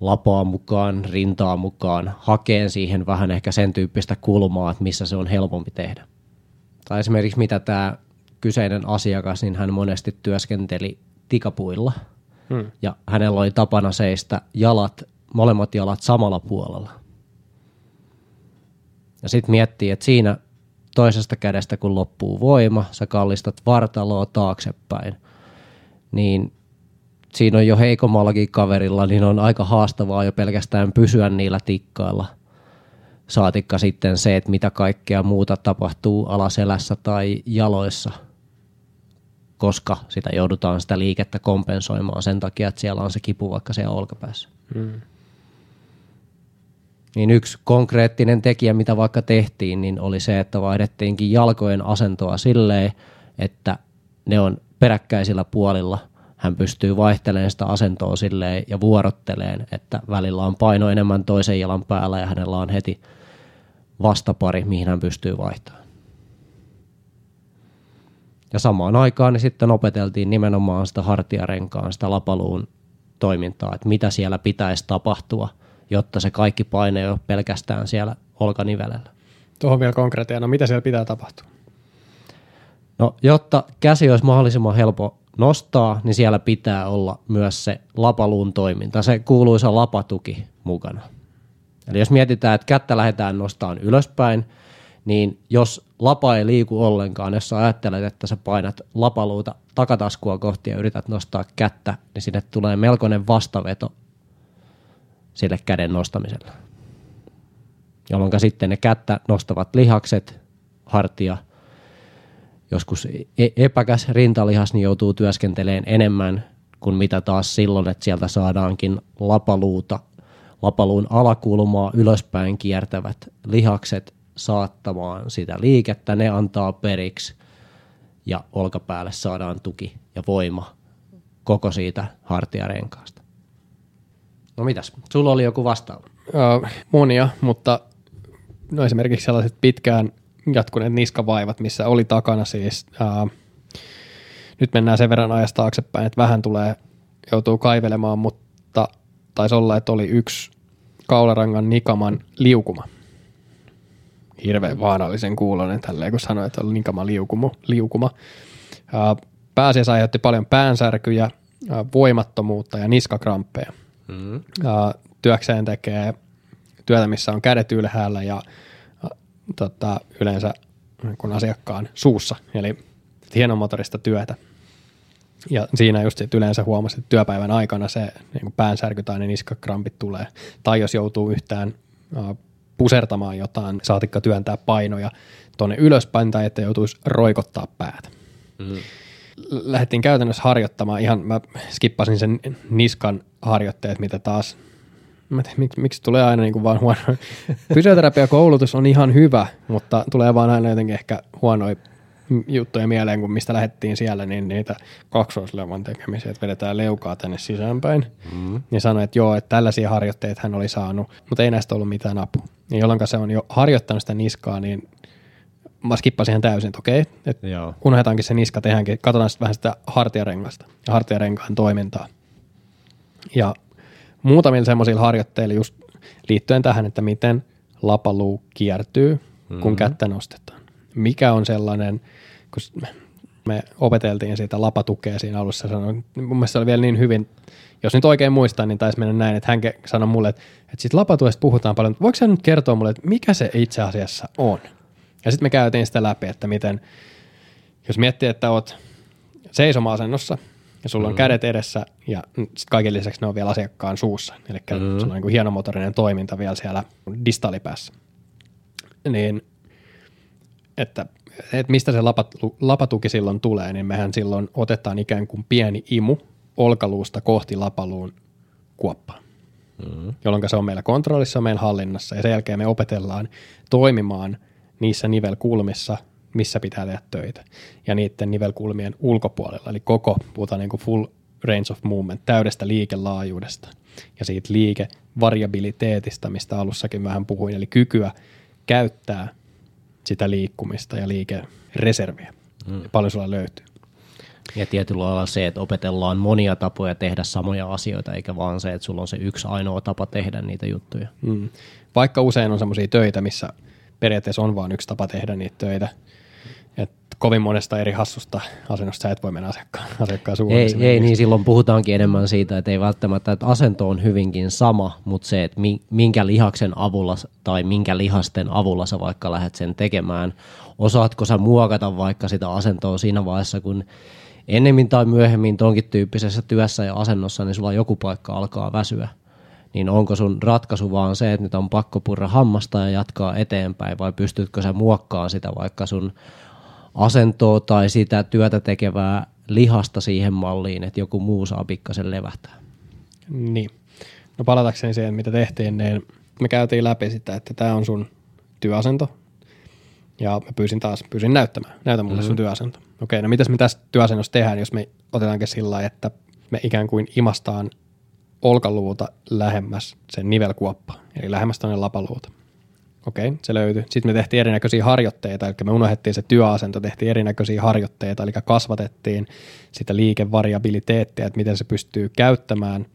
lapaa mukaan, rintaa mukaan, hakeen siihen vähän ehkä sen tyyppistä kulmaa, että missä se on helpompi tehdä. Tai esimerkiksi mitä tämä kyseinen asiakas, niin hän monesti työskenteli tikapuilla hmm. ja hänellä oli tapana seistä jalat, molemmat jalat samalla puolella. Ja sitten miettii, että siinä toisesta kädestä kun loppuu voima, sä kallistat vartaloa taaksepäin, niin siinä on jo heikommallakin kaverilla, niin on aika haastavaa jo pelkästään pysyä niillä tikkailla. Saatikka sitten se, että mitä kaikkea muuta tapahtuu alaselässä tai jaloissa, koska sitä joudutaan sitä liikettä kompensoimaan sen takia, että siellä on se kipu vaikka siellä olkapäässä. Hmm. Niin yksi konkreettinen tekijä, mitä vaikka tehtiin, niin oli se, että vaihdettiinkin jalkojen asentoa silleen, että ne on peräkkäisillä puolilla – hän pystyy vaihtelemaan sitä asentoa silleen ja vuorotteleen, että välillä on paino enemmän toisen jalan päällä ja hänellä on heti vastapari, mihin hän pystyy vaihtamaan. Ja samaan aikaan niin sitten opeteltiin nimenomaan sitä hartiarenkaan, sitä lapaluun toimintaa, että mitä siellä pitäisi tapahtua, jotta se kaikki paine ei ole pelkästään siellä olkanivelellä. Tuohon vielä konkreettia, no mitä siellä pitää tapahtua? No, jotta käsi olisi mahdollisimman helppo nostaa, niin siellä pitää olla myös se lapaluun toiminta, se kuuluisa lapatuki mukana. Eli jos mietitään, että kättä lähdetään nostamaan ylöspäin, niin jos lapa ei liiku ollenkaan, jos sä ajattelet, että sä painat lapaluuta takataskua kohti ja yrität nostaa kättä, niin sinne tulee melkoinen vastaveto sille käden nostamiselle. Jolloin sitten ne kättä nostavat lihakset, hartia joskus e- epäkäs rintalihas niin joutuu työskentelemään enemmän kuin mitä taas silloin, että sieltä saadaankin lapaluuta, lapaluun alakulmaa ylöspäin kiertävät lihakset saattamaan sitä liikettä, ne antaa periksi ja olkapäälle saadaan tuki ja voima koko siitä hartiarenkaasta. No mitäs, sulla oli joku vastaava? Uh, monia, mutta no esimerkiksi sellaiset pitkään jatkuneet niskavaivat, missä oli takana siis, ää, nyt mennään sen verran ajasta taaksepäin, että vähän tulee, joutuu kaivelemaan, mutta taisi olla, että oli yksi kaularangan nikaman liukuma. Hirveän vaarallisen kuulonen tälleen, kun sanoi, että oli nikama liukuma. liukuma. Pääasiassa aiheutti paljon päänsärkyjä, voimattomuutta ja niskakramppeja. Mm. Työkseen tekee työtä, missä on kädet ylhäällä ja tota, yleensä kun asiakkaan suussa, eli hienomotorista työtä. Ja siinä just sit yleensä huomasi, että työpäivän aikana se niin päänsärky tai ne niskakrampit tulee. Tai jos joutuu yhtään pusertamaan jotain, saatikka työntää painoja tuonne ylöspäin tai että joutuisi roikottaa päätä. Mm. Lähdettiin käytännössä harjoittamaan ihan, mä skippasin sen niskan harjoitteet, mitä taas mä tiedän, miksi, miksi tulee aina niin kuin vaan huono. Fysioterapiakoulutus on ihan hyvä, mutta tulee vaan aina jotenkin ehkä huonoja juttuja mieleen, kun mistä lähdettiin siellä, niin niitä kaksoisleuvan tekemisiä, että vedetään leukaa tänne sisäänpäin. Mm. Ja sanoi, että joo, että tällaisia harjoitteita hän oli saanut, mutta ei näistä ollut mitään apua. Ja jolloin se on jo harjoittanut sitä niskaa, niin mä skippasin ihan täysin, että okei, että unohdetaankin se niska, tehdäänkin, katsotaan sitten vähän sitä hartiarengasta ja hartiarenkaan toimintaa. Ja muutamilla semmoisilla harjoitteilla just liittyen tähän, että miten lapaluu kiertyy, kun mm-hmm. kättä nostetaan. Mikä on sellainen, kun me opeteltiin siitä lapatukea siinä alussa, sanoin, mun mielestä se oli vielä niin hyvin, jos nyt oikein muistan, niin taisi mennä näin, että hän sanoi mulle, että, että siitä lapatuesta puhutaan paljon, voiko hän nyt kertoa mulle, että mikä se itse asiassa on? Ja sitten me käytiin sitä läpi, että miten, jos miettii, että oot seisoma-asennossa, ja sulla on mm. kädet edessä ja sit kaiken lisäksi ne on vielä asiakkaan suussa. Eli mm. sulla on niin hienomotorinen toiminta vielä siellä distalipäässä. Niin, että, että mistä se lapat, lapatuki silloin tulee, niin mehän silloin otetaan ikään kuin pieni imu olkaluusta kohti lapaluun kuoppaa. Mm. Jolloin se on meillä kontrollissa, meillä hallinnassa ja sen jälkeen me opetellaan toimimaan niissä nivelkulmissa – missä pitää tehdä töitä. Ja niiden nivelkulmien ulkopuolella, eli koko, puhutaan niin kuin full range of movement, täydestä liikelaajuudesta ja siitä liikevariabiliteetista, mistä alussakin vähän puhuin, eli kykyä käyttää sitä liikkumista ja liikereserviä. Mm. Paljon sulla löytyy. Ja tietyllä lailla se, että opetellaan monia tapoja tehdä samoja asioita, eikä vaan se, että sulla on se yksi ainoa tapa tehdä niitä juttuja. Mm. Vaikka usein on sellaisia töitä, missä periaatteessa on vain yksi tapa tehdä niitä töitä, kovin monesta eri hassusta asennosta sä et voi mennä asiakkaan, asiakkaan suuhun. Ei, ei niin silloin puhutaankin enemmän siitä, että ei välttämättä, että asento on hyvinkin sama, mutta se, että minkä lihaksen avulla tai minkä lihasten avulla sä vaikka lähdet sen tekemään, osaatko sä muokata vaikka sitä asentoa siinä vaiheessa, kun ennemmin tai myöhemmin tonkin tyyppisessä työssä ja asennossa, niin sulla joku paikka alkaa väsyä niin onko sun ratkaisu vaan se, että nyt on pakko purra hammasta ja jatkaa eteenpäin, vai pystytkö sä muokkaamaan sitä vaikka sun asentoa tai sitä työtä tekevää lihasta siihen malliin, että joku muu saa pikkasen levähtää. Niin. No palatakseni siihen, mitä tehtiin, niin me käytiin läpi sitä, että tämä on sun työasento. Ja mä pyysin taas, pyysin näyttämään, näytä mulle mm-hmm. sun työasento. Okei, no mitäs me tästä työasennosta tehdään, jos me otetaankin sillä että me ikään kuin imastaan olkaluuta lähemmäs sen nivelkuoppa, eli lähemmäs tuonne lapaluuta. Okei, se löytyi. Sitten me tehtiin erinäköisiä harjoitteita, eli me unohdettiin se työasento, tehtiin erinäköisiä harjoitteita, eli kasvatettiin sitä liikevariabiliteettia, että miten se pystyy käyttämään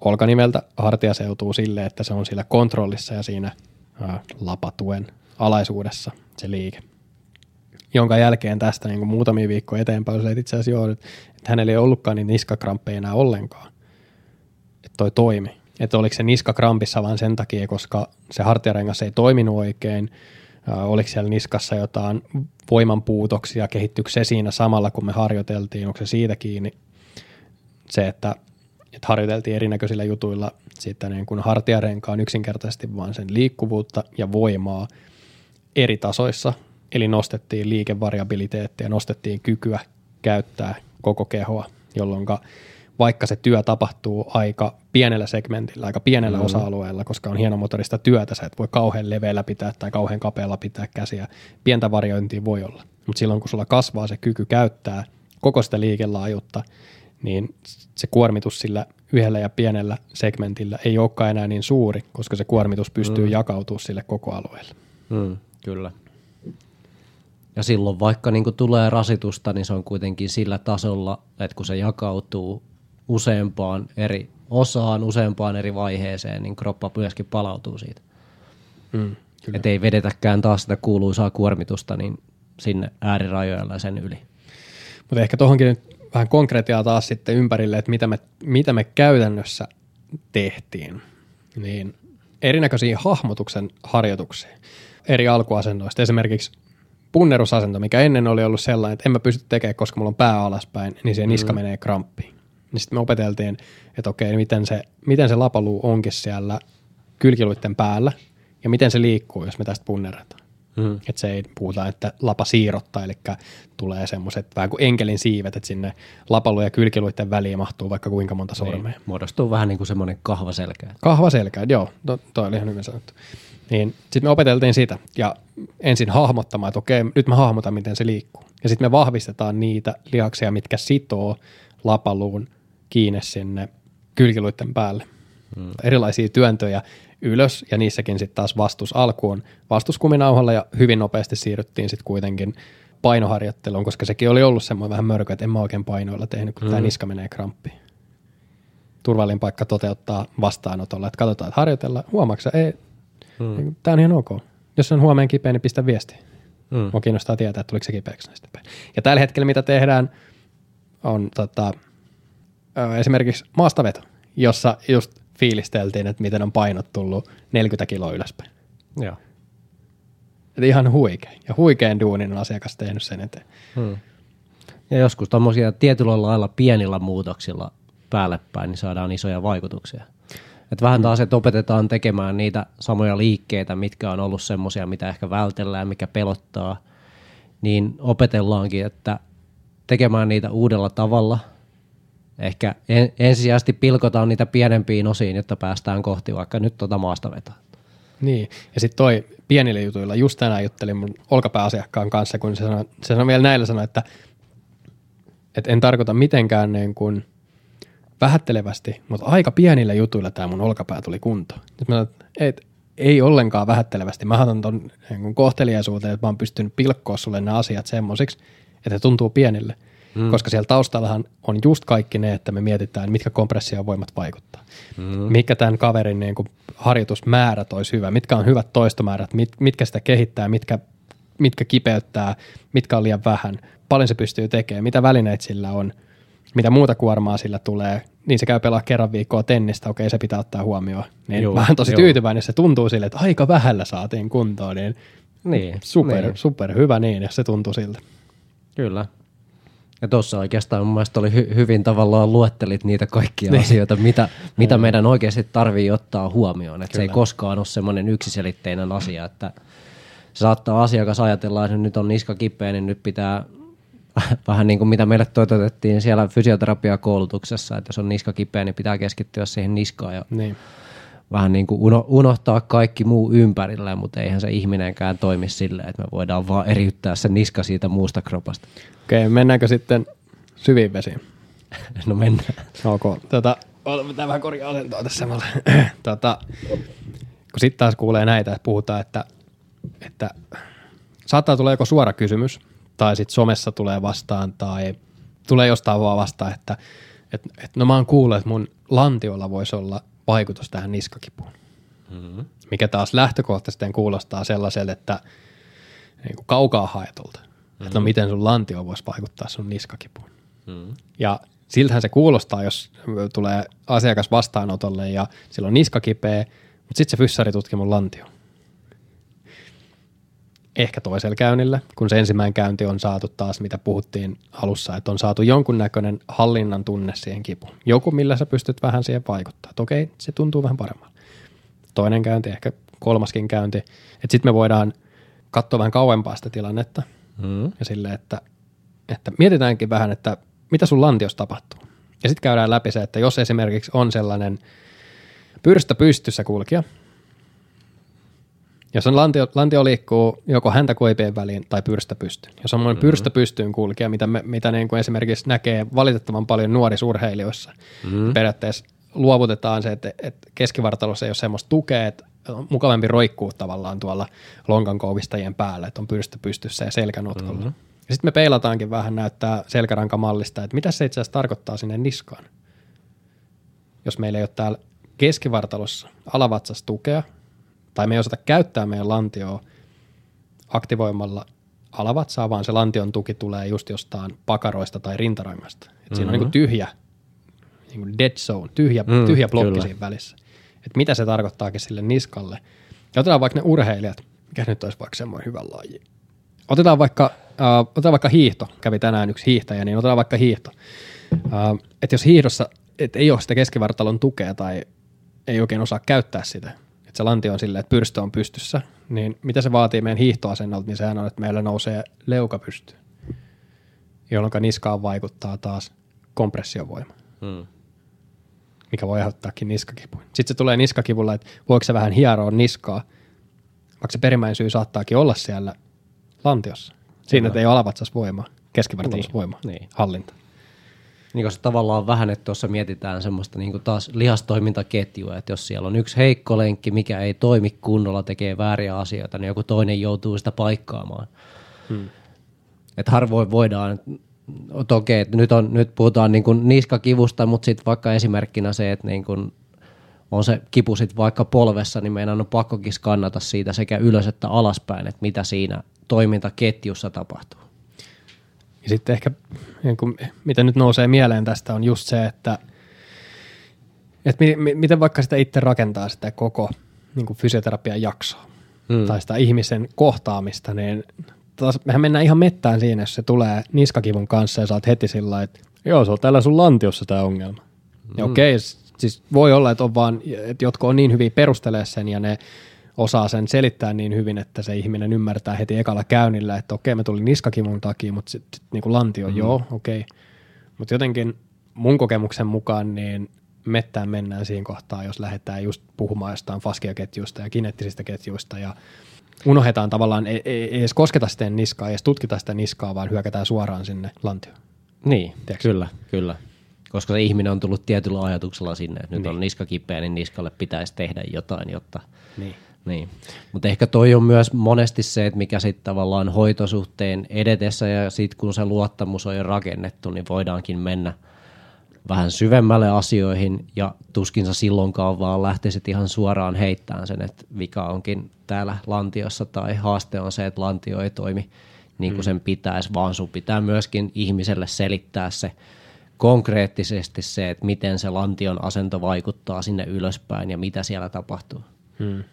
olkaniveltä hartiaseutuu sille, että se on sillä kontrollissa ja siinä ää, lapatuen alaisuudessa se liike. Jonka jälkeen tästä niin muutamia viikkoja eteenpäin se itse asiassa joo, että hänellä ei ollutkaan niin niskakramppeja enää ollenkaan. Että toi toimi että oliko se niska krampissa vain sen takia, koska se hartiarengas ei toiminut oikein, oliko siellä niskassa jotain voimanpuutoksia, kehittyykö se siinä samalla, kun me harjoiteltiin, onko se siitä kiinni, se, että, että harjoiteltiin erinäköisillä jutuilla sitten niin kuin hartiarenkaan yksinkertaisesti vaan sen liikkuvuutta ja voimaa eri tasoissa, eli nostettiin liikevariabiliteettia, nostettiin kykyä käyttää koko kehoa, jolloin vaikka se työ tapahtuu aika pienellä segmentillä, aika pienellä mm. osa-alueella, koska on hienomotorista työtä, sä et voi kauhean leveällä pitää tai kauhean kapealla pitää käsiä. Pientä variointia voi olla, mutta silloin kun sulla kasvaa se kyky käyttää koko sitä liikelaajuutta, niin se kuormitus sillä yhdellä ja pienellä segmentillä ei olekaan enää niin suuri, koska se kuormitus pystyy mm. jakautumaan sille koko alueelle. Mm, kyllä. Ja silloin vaikka niin tulee rasitusta, niin se on kuitenkin sillä tasolla, että kun se jakautuu useampaan eri osaan, useampaan eri vaiheeseen, niin kroppa myöskin palautuu siitä. Mm, Että ei vedetäkään taas sitä kuuluisaa kuormitusta niin sinne äärirajoilla sen yli. Mutta ehkä tuohonkin nyt vähän konkretiaa taas sitten ympärille, että mitä me, mitä me käytännössä tehtiin. Niin erinäköisiä hahmotuksen harjoituksia eri alkuasennoista. Esimerkiksi punnerusasento, mikä ennen oli ollut sellainen, että en mä pysty tekemään, koska mulla on pää alaspäin, niin se niska mm. menee kramppiin. Niin sitten me opeteltiin, että okei, miten se, miten se lapaluu onkin siellä kylkiluiden päällä ja miten se liikkuu, jos me tästä punnerataan. Mm. Että se ei puhuta, että lapa siirottaa, eli tulee semmoiset vähän kuin enkelin siivet, että sinne lapalu- ja kylkiluiden väliin mahtuu vaikka kuinka monta niin, sormea. Niin, muodostuu vähän niin kuin semmoinen kahvaselkä. Kahvaselkä, joo, to, toi oli ihan hyvin sanottu. Niin sitten me opeteltiin sitä ja ensin hahmottamaan, että okei, nyt mä hahmotan, miten se liikkuu. Ja sitten me vahvistetaan niitä lihaksia, mitkä sitoo lapaluun kiinni sinne kylkiluiden päälle. Hmm. Erilaisia työntöjä ylös ja niissäkin sitten taas vastus alkuun vastuskuminauhalla ja hyvin nopeasti siirryttiin sitten kuitenkin painoharjoitteluun, koska sekin oli ollut semmoinen vähän mörkö, että en mä oikein painoilla tehnyt, kun mm. tämä niska menee kramppiin. Turvallin paikka toteuttaa vastaanotolla, että katsotaan, että harjoitella. Huomaatko ei, mm. tämä on ihan ok. Jos on huomeen kipeä, niin pistä viesti. Mm. Mua kiinnostaa tietää, että tuliko se kipeäksi näistä päin. Ja tällä hetkellä mitä tehdään on tota, esimerkiksi maastaveto, jossa just fiilisteltiin, että miten on painot tullut 40 kiloa ylöspäin. Joo. Että ihan huikein. Ja huikein duunin on asiakas tehnyt sen eteen. Hmm. Ja joskus tuommoisia tietyllä lailla pienillä muutoksilla päälle päin, niin saadaan isoja vaikutuksia. Et vähän taas, että opetetaan tekemään niitä samoja liikkeitä, mitkä on ollut semmoisia, mitä ehkä vältellään, mikä pelottaa, niin opetellaankin, että tekemään niitä uudella tavalla – ehkä en, ensisijaisesti pilkotaan niitä pienempiin osiin, jotta päästään kohti vaikka nyt tuota maastavetoa. Niin, ja sitten toi pienillä jutuilla, just tänään juttelin mun olkapääasiakkaan kanssa, kun se sanoi, se sanoi vielä näillä sanoi, että, että en tarkoita mitenkään niin kuin vähättelevästi, mutta aika pienillä jutuilla tämä mun olkapää tuli kuntoon. Nyt mä sanoin, että ei ollenkaan vähättelevästi. Mä otan ton niin kohteliaisuuteen, että mä oon pystynyt pilkkoa sulle nämä asiat semmoisiksi, että tuntuu pienille – mm. koska siellä taustallahan on just kaikki ne, että me mietitään, mitkä kompressiovoimat vaikuttaa. Mm. Mikä tämän kaverin niin kuin, harjoitusmäärät olisi hyvä, mitkä on hyvät toistomäärät, mit, mitkä sitä kehittää, mitkä, mitkä kipeyttää, mitkä on liian vähän, paljon se pystyy tekemään, mitä välineitä sillä on, mitä muuta kuormaa sillä tulee, niin se käy pelaa kerran viikkoa tennistä, okei se pitää ottaa huomioon. Niin joo, oon tosi joo. tyytyväinen, jos se tuntuu sille, että aika vähällä saatiin kuntoon, niin, niin super, niin. super hyvä niin, jos se tuntuu siltä. Kyllä, ja tuossa oikeastaan mun mielestä oli hy- hyvin tavallaan luettelit niitä kaikkia niin. asioita, mitä, mitä meidän oikeasti tarvii ottaa huomioon. Että se ei koskaan ole semmoinen yksiselitteinen asia, että saattaa asiakas ajatella, että nyt on niska kipeä, niin nyt pitää vähän niin kuin mitä meille toitotettiin siellä fysioterapiakoulutuksessa, että jos on niska kipeä, niin pitää keskittyä siihen niskaan ja niin. vähän niin kuin uno, unohtaa kaikki muu ympärillä, mutta eihän se ihminenkään toimi silleen, että me voidaan vaan eriyttää se niska siitä muusta kropasta. Okei, mennäänkö sitten syviin vesiin? No mennään. Ok. Tota, pitää vähän korjaa asentoa tässä. tota, kun sitten taas kuulee näitä, että puhutaan, että, että saattaa tulla joko suora kysymys, tai sitten somessa tulee vastaan, tai tulee jostain vaan vastaan, että et, et, no mä oon kuullut, että mun lantiolla voisi olla vaikutus tähän niskakipuun. Mm-hmm. Mikä taas lähtökohtaisesti kuulostaa sellaiselle, että niin kuin kaukaa haetulta mm. että no miten sun lantio voisi vaikuttaa sun niskakipuun. Mm. Ja siltähän se kuulostaa, jos tulee asiakas vastaanotolle ja sillä on niska kipeä, mutta sitten se fyssari tutki mun lantio. Ehkä toisella käynnillä, kun se ensimmäinen käynti on saatu taas, mitä puhuttiin alussa, että on saatu jonkunnäköinen hallinnan tunne siihen kipuun. Joku, millä sä pystyt vähän siihen vaikuttaa. Okei, se tuntuu vähän paremmalta. Toinen käynti, ehkä kolmaskin käynti. Että sitten me voidaan katsoa vähän kauempaa sitä tilannetta Mm. Ja sille, että, että mietitäänkin vähän, että mitä sun lantiossa tapahtuu. Ja sitten käydään läpi se, että jos esimerkiksi on sellainen pyrstä pystyssä kulkija, jos on lantio, lantio liikkuu joko häntä koipien väliin tai pyrstä pystyyn. Jos on mm-hmm. pyrstä pystyyn kulkija, mitä, me, mitä niin kuin esimerkiksi näkee valitettavan paljon nuorisurheilijoissa, mm-hmm. periaatteessa luovutetaan se, että, että keskivartalossa ei ole semmoista tukea, että on mukavampi roikkuu tavallaan tuolla lonkan kouvistajien päällä, että on pyrstö pystyssä ja selkänotkolla. Mm-hmm. Ja sitten me peilataankin vähän näyttää selkärankamallista, että mitä se itse asiassa tarkoittaa sinne niskaan. jos meillä ei ole täällä keskivartalossa alavatsas tukea, tai me ei osata käyttää meidän lantioa aktivoimalla alavatsaa, vaan se lantion tuki tulee just jostain pakaroista tai rintarangasta. Et mm-hmm. Siinä on niin tyhjä, niin dead zone, tyhjä, mm, tyhjä blokki kyllä. siinä välissä. Et mitä se tarkoittaakin sille niskalle. Ja otetaan vaikka ne urheilijat, mikä nyt olisi vaikka semmoinen hyvä laji. Otetaan vaikka, äh, otetaan vaikka hiihto, kävi tänään yksi hiihtäjä, niin otetaan vaikka hiihto. Äh, että jos hiihdossa et ei ole sitä keskivartalon tukea tai ei oikein osaa käyttää sitä, että se lantio on silleen, että pyrstö on pystyssä, niin mitä se vaatii meidän hiihtoasennolta, niin sehän on, että meillä nousee leuka pystyyn, jolloin niskaan vaikuttaa taas kompressiovoima, hmm. Mikä voi aiheuttaakin niskakipuja. Sitten se tulee niskakivulla, että voiko se vähän hieroa niskaa, vaikka se perimmäinen syy saattaakin olla siellä lantiossa. Siinä, että ei ole alavatsas voimaa, keskivartalossa niin. voima, niin. hallinta niin se tavallaan vähän, että tuossa mietitään semmoista niin taas lihastoimintaketjua, että jos siellä on yksi heikko lenkki, mikä ei toimi kunnolla, tekee vääriä asioita, niin joku toinen joutuu sitä paikkaamaan. Hmm. Että harvoin voidaan, että okei, että nyt, on, nyt puhutaan niin kuin niskakivusta, mutta sitten vaikka esimerkkinä se, että niin kuin on se kipu sitten vaikka polvessa, niin meidän on pakkokin skannata siitä sekä ylös että alaspäin, että mitä siinä toimintaketjussa tapahtuu. Ja sitten ehkä, niin kuin, mitä nyt nousee mieleen tästä, on just se, että, että mi, mi, miten vaikka sitä itse rakentaa sitä koko niin kuin fysioterapian jaksoa hmm. tai sitä ihmisen kohtaamista, niin taas, mehän mennään ihan mettään siinä, jos se tulee niskakivun kanssa ja saat heti sillä että joo, se on täällä sun lantiossa tämä ongelma. Ja okei, siis voi olla, että on vaan, että jotkut on niin hyvin perustelee sen ja ne osaa sen selittää niin hyvin, että se ihminen ymmärtää heti ekalla käynnillä, että okei, me tuli niskakivun takia, mutta sitten sit, niin lantio, mm. joo, okei. Mutta jotenkin mun kokemuksen mukaan niin mettään mennään siinä kohtaa, jos lähdetään just puhumaan jostain faskiaketjuista ja kineettisistä ketjuista ja unohdetaan tavallaan, ei, ei, ei edes kosketa sitä niskaa, ei edes tutkita sitä niskaa, vaan hyökätään suoraan sinne lantioon. Niin, Tiedätkö? kyllä, kyllä. Koska se ihminen on tullut tietyllä ajatuksella sinne, että nyt niin. on niska kipeä, niin niskalle pitäisi tehdä jotain, jotta niin. Niin, mutta ehkä toi on myös monesti se, että mikä sitten tavallaan hoitosuhteen edetessä ja sitten kun se luottamus on jo rakennettu, niin voidaankin mennä vähän syvemmälle asioihin ja tuskinsa silloinkaan vaan lähtisit ihan suoraan heittämään sen, että vika onkin täällä lantiossa tai haaste on se, että lantio ei toimi niin kuin mm. sen pitäisi, vaan sun pitää myöskin ihmiselle selittää se konkreettisesti se, että miten se lantion asento vaikuttaa sinne ylöspäin ja mitä siellä tapahtuu. Hmm.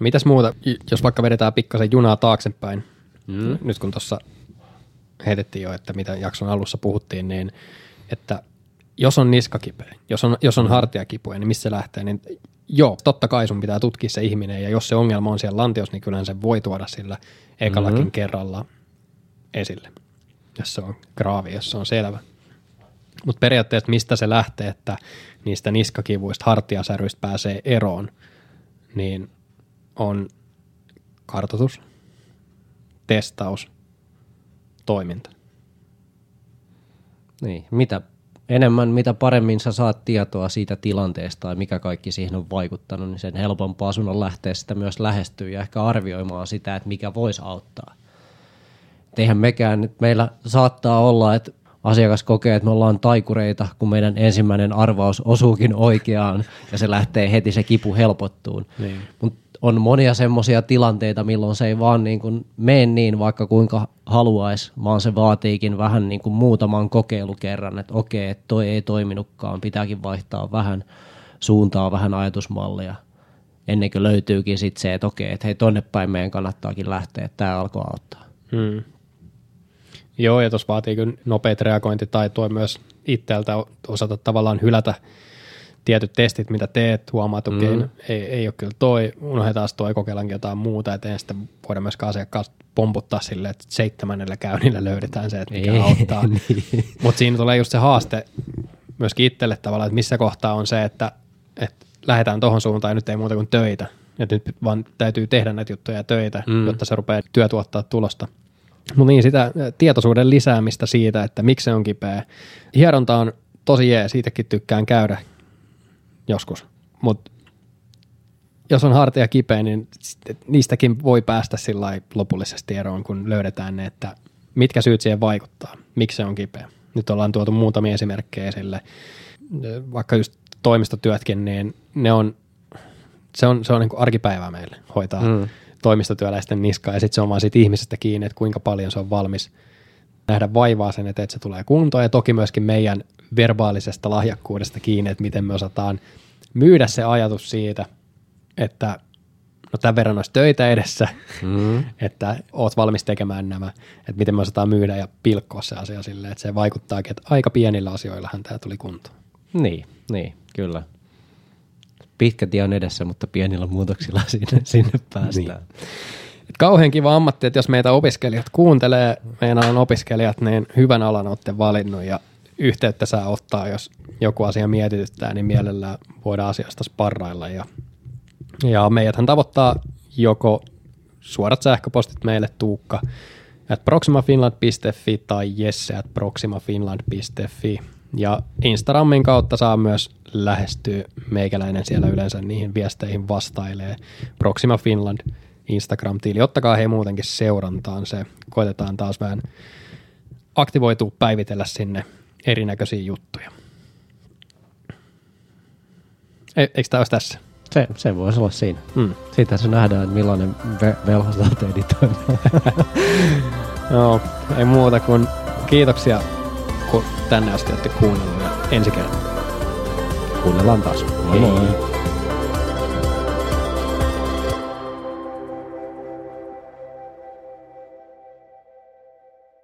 No mitäs muuta, jos vaikka vedetään pikkasen junaa taaksepäin, mm. nyt kun tuossa heitettiin jo, että mitä jakson alussa puhuttiin, niin että jos on niskakipeä, jos on, jos on mm. hartiakipuja, niin missä se lähtee, niin joo, totta kai sun pitää tutkia se ihminen, ja jos se ongelma on siellä lantiossa, niin kyllä se voi tuoda sillä ekallakin mm-hmm. kerralla esille, jos se on graavi, jos se on selvä. Mutta periaatteessa mistä se lähtee, että niistä niskakivuista, hartiasäryistä pääsee eroon, niin on kartoitus, testaus, toiminta. Niin, mitä enemmän, mitä paremmin sä saat tietoa siitä tilanteesta ja mikä kaikki siihen on vaikuttanut, niin sen helpompaa sun on lähteä sitä myös lähestyä ja ehkä arvioimaan sitä, että mikä voisi auttaa. Et eihän mekään, nyt meillä saattaa olla, että asiakas kokee, että me ollaan taikureita, kun meidän ensimmäinen arvaus osuukin oikeaan ja se lähtee heti se kipu helpottuun. Niin. Mutta on monia semmoisia tilanteita, milloin se ei vaan niin kuin mene niin vaikka kuinka haluaisi, vaan se vaatiikin vähän niin kuin muutaman kokeilukerran, että okei, että toi ei toiminutkaan, pitääkin vaihtaa vähän suuntaa, vähän ajatusmallia, ennen kuin löytyykin sitten se, että okei, että hei tonne päin meidän kannattaakin lähteä, että tämä alkoi auttaa. Hmm. Joo, ja tuossa vaatii kyllä nopeat reagointitaitoa myös itseltä osata tavallaan hylätä tietyt testit, mitä teet, huomaat, että mm. ei, ei ole kyllä toi, unohdetaan toi, kokeillaankin jotain muuta, että ei sitten voida myöskään asiakkaasta pomputtaa silleen, että seitsemännellä käynnillä löydetään se, että mikä ei, auttaa. niin. Mutta siinä tulee just se haaste myöskin itselle tavallaan, että missä kohtaa on se, että, että lähdetään tuohon suuntaan ja nyt ei muuta kuin töitä. Että nyt vaan täytyy tehdä näitä juttuja ja töitä, mm. jotta se rupeaa työ tuottaa tulosta. Mutta niin, sitä tietoisuuden lisäämistä siitä, että miksi se on kipeä. Hieronta on tosi jee, siitäkin tykkään käydä joskus. Mutta jos on hartia kipeä, niin niistäkin voi päästä sillä lopullisesti eroon, kun löydetään ne, että mitkä syyt siihen vaikuttaa, miksi se on kipeä. nyt ollaan tuotu muutamia esimerkkejä esille, vaikka just toimistotyötkin, niin ne on, se on, se on niin arkipäivää meille hoitaa mm. toimistotyöläisten niskaa ja sitten se on vaan siitä ihmisestä kiinni, että kuinka paljon se on valmis nähdä vaivaa sen eteen, että se tulee kuntoon ja toki myöskin meidän verbaalisesta lahjakkuudesta kiinni, että miten me osataan myydä se ajatus siitä, että no tämän verran olisi töitä edessä, mm. että oot valmis tekemään nämä, että miten me osataan myydä ja pilkkoa se asia silleen, että se vaikuttaakin, että aika pienillä asioillahan tämä tuli kuntoon. Niin, niin, kyllä. Pitkä tie on edessä, mutta pienillä muutoksilla sinne, sinne päästään. Niin. Et kauhean kiva ammatti, että jos meitä opiskelijat kuuntelee, meidän on opiskelijat, niin hyvän alan olette valinnut ja yhteyttä saa ottaa, jos joku asia mietityttää, niin mielellään voidaan asiasta sparrailla. Ja, ja meidäthän tavoittaa joko suorat sähköpostit meille Tuukka at proximafinland.fi tai jesse at proximafinland.fi. Ja Instagramin kautta saa myös lähestyä meikäläinen siellä yleensä niihin viesteihin vastailee. Proxima Finland Instagram-tili. Ottakaa he muutenkin seurantaan se. Koitetaan taas vähän aktivoitua päivitellä sinne erinäköisiä juttuja. E- eikö tämä olisi tässä? Se, se voisi olla siinä. Hmm. Siitä se nähdään, että millainen ve- velho sä no, ei muuta kuin kiitoksia, kun tänne asti olette kuunnellut ja ensi kertaa. Kuunnellaan taas. Moi moi.